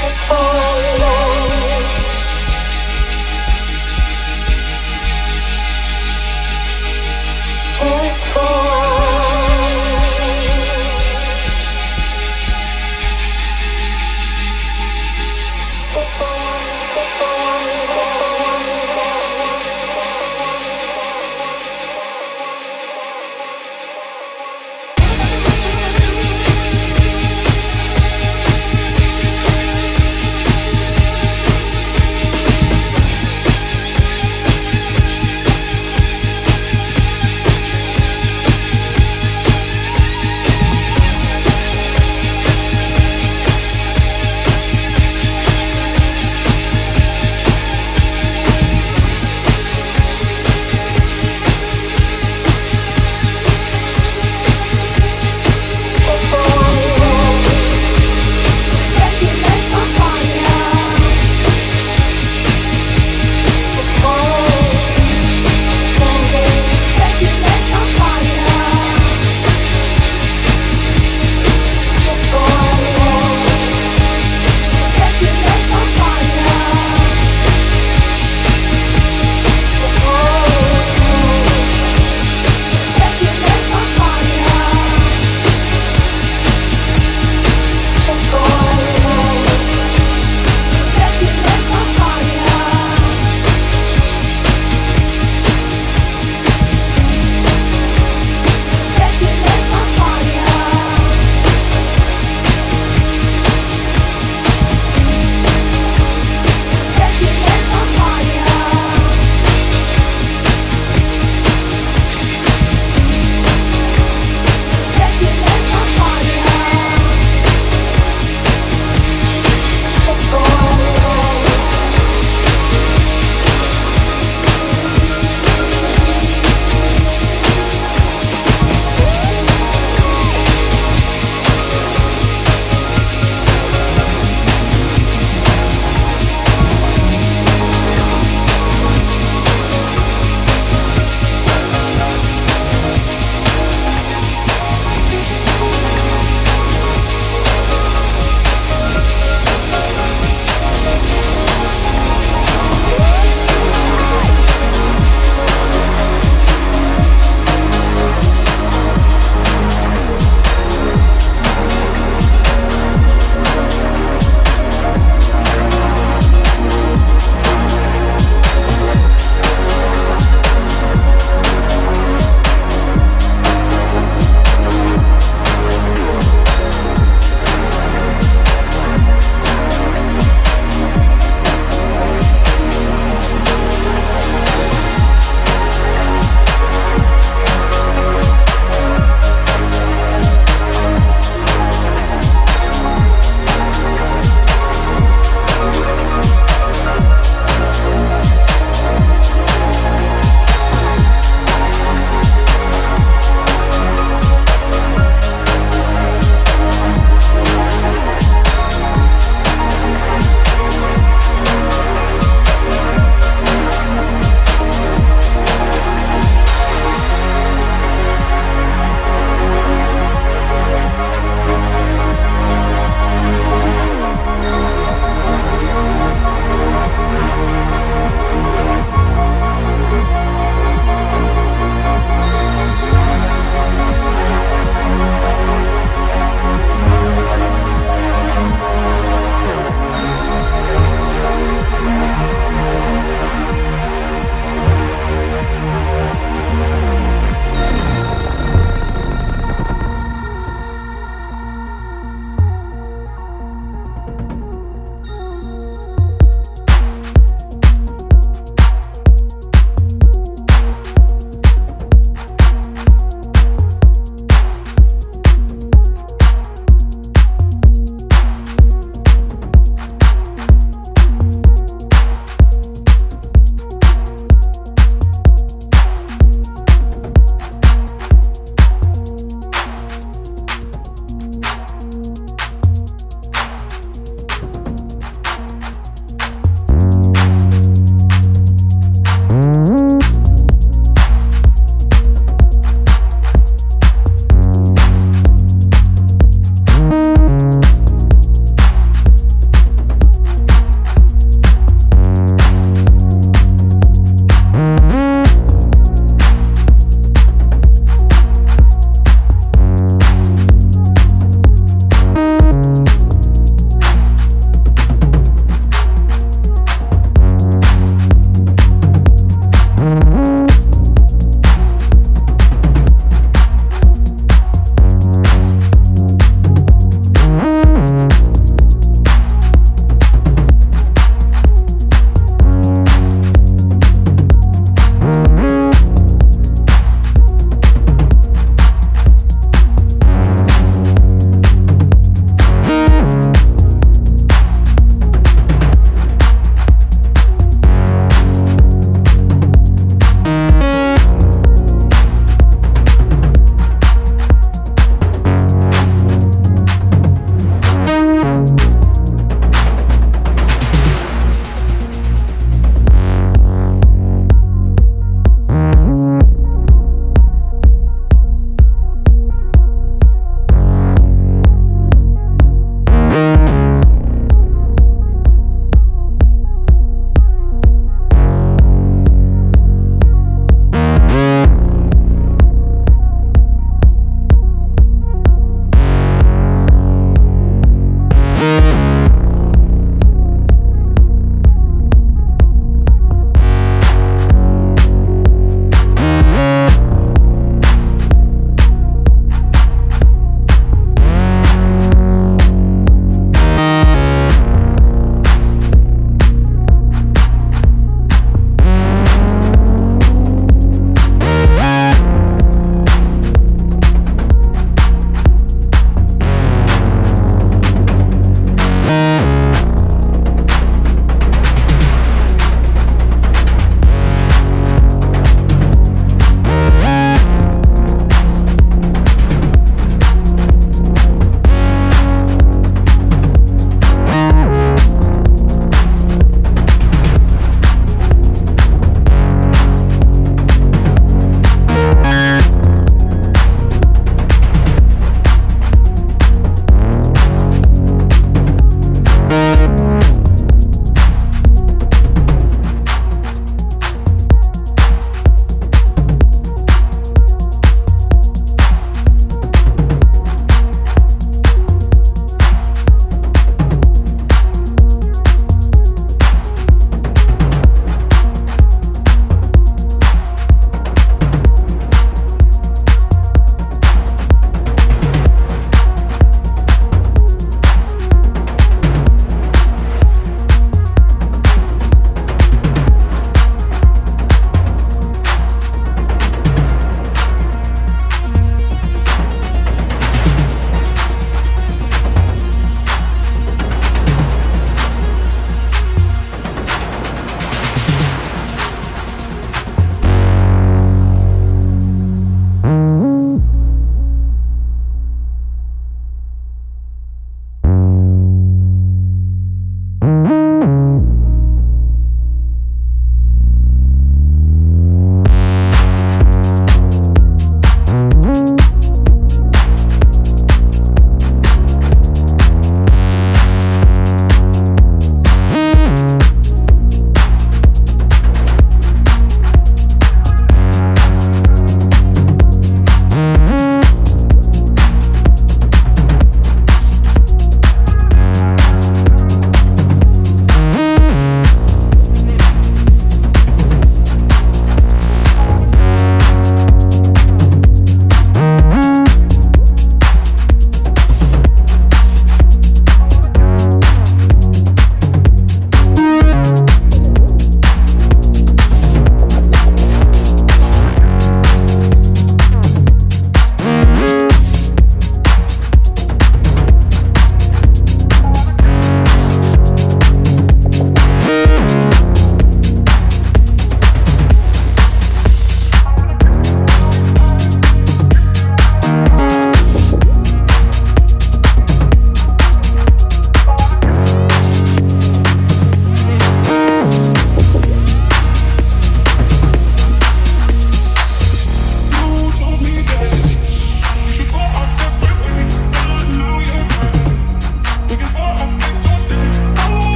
Just for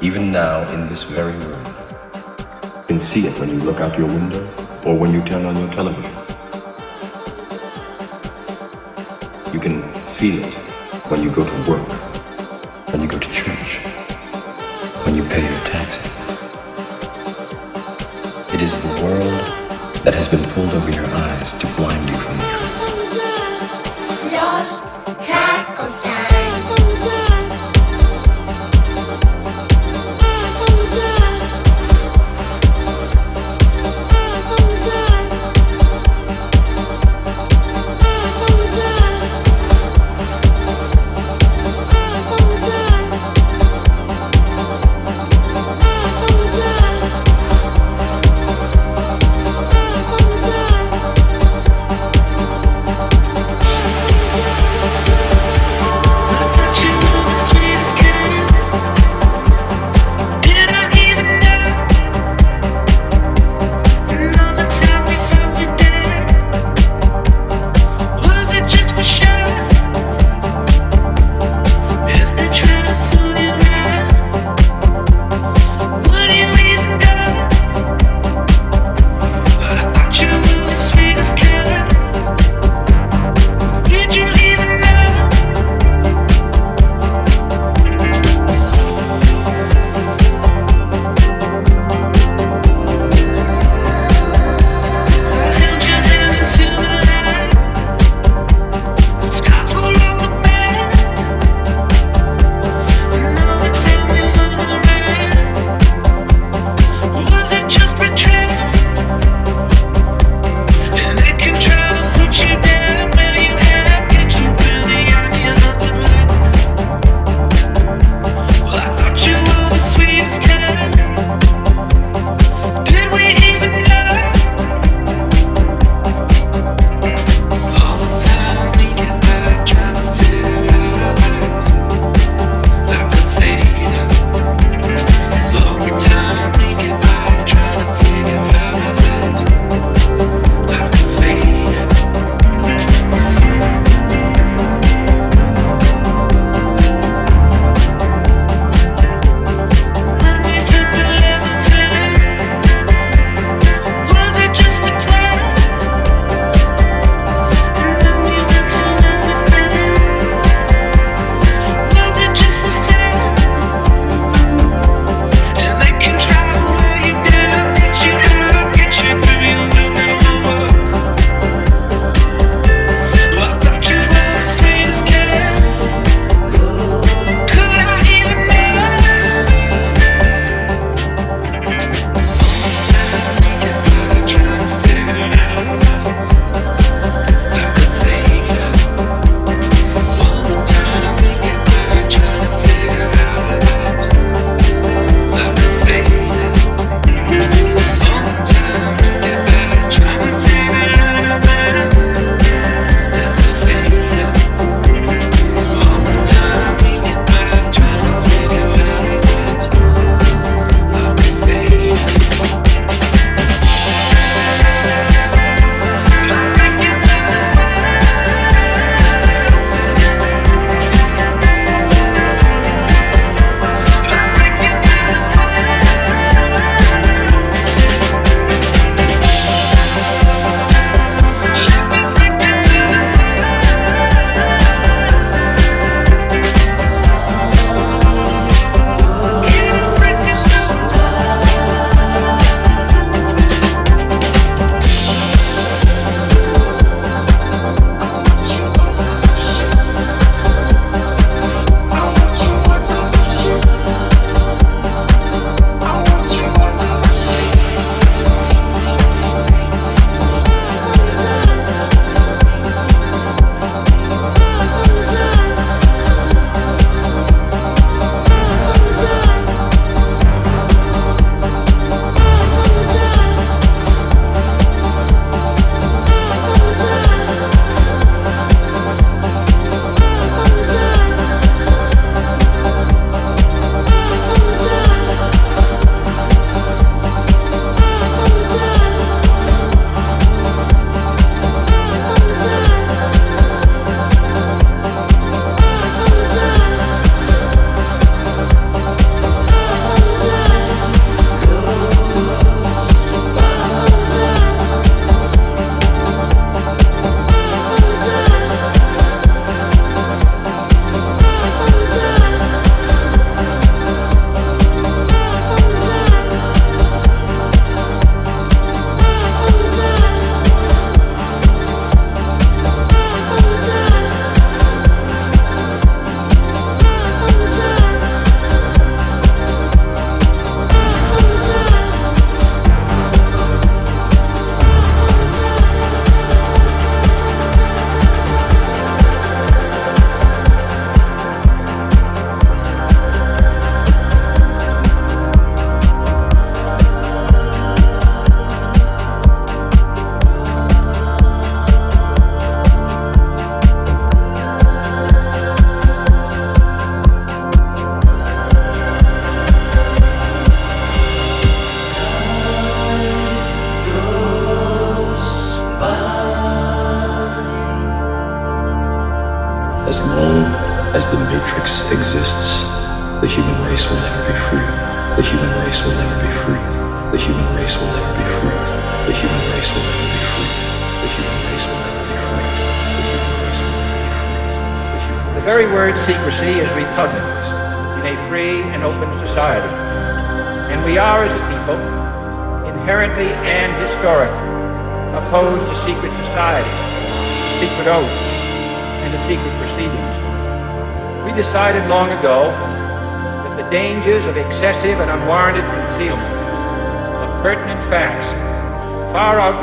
Even now, in this very room. You can see it when you look out your window or when you turn on your television. You can feel it when you go to work, when you go to church, when you pay your taxes. It is the world that has been pulled over your eyes to blind you from the truth.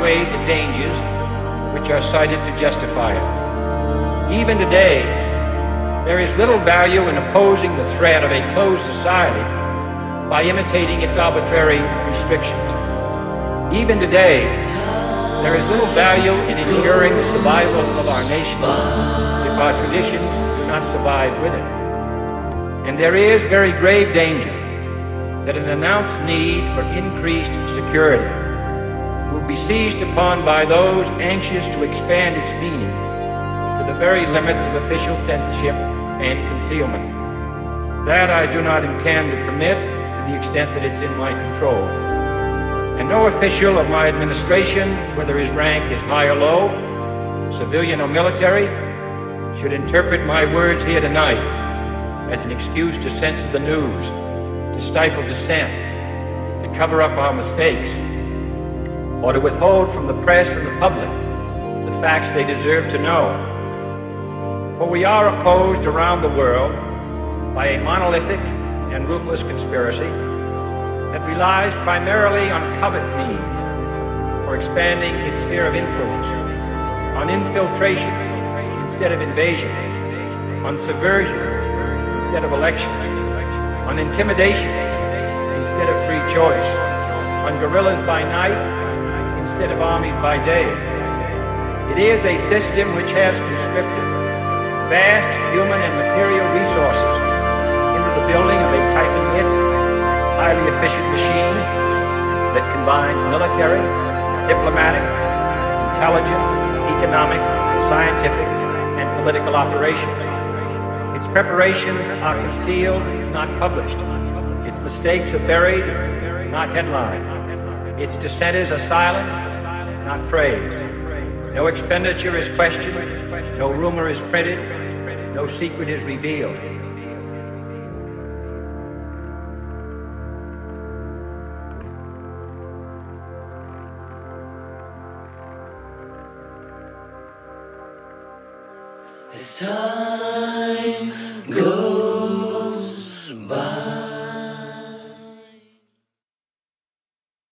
Far outweighed the dangers which are cited to justify it. Even today, there is little value in opposing the threat of a closed society by imitating its arbitrary restrictions. Even today, there is little value in ensuring the survival of our nation if our traditions do not survive with it. And there is very grave danger that an announced need for increased security be seized upon by those anxious to expand its meaning to the very limits of official censorship and concealment. That I do not intend to permit to the extent that it's in my control. And no official of my administration, whether his rank is high or low, civilian or military, should interpret my words here tonight as an excuse to censor the news, to stifle dissent, to cover up our mistakes, or to withhold from the press and the public the facts they deserve to know. For we are opposed around the world by a monolithic and ruthless conspiracy that relies primarily on covert means for expanding its sphere of influence, on infiltration instead of invasion, on subversion instead of elections, on intimidation instead of free choice, on guerrillas by night instead of armies by day. It is a system which has conscripted vast human and material resources into the building of a tightly knit, highly efficient machine that combines military, diplomatic, intelligence, economic, scientific, and political operations. Its preparations are concealed, not published. Its mistakes are buried, not headlined. Its dissenters are silenced, not praised. No expenditure is questioned, no rumor is printed, no secret is revealed.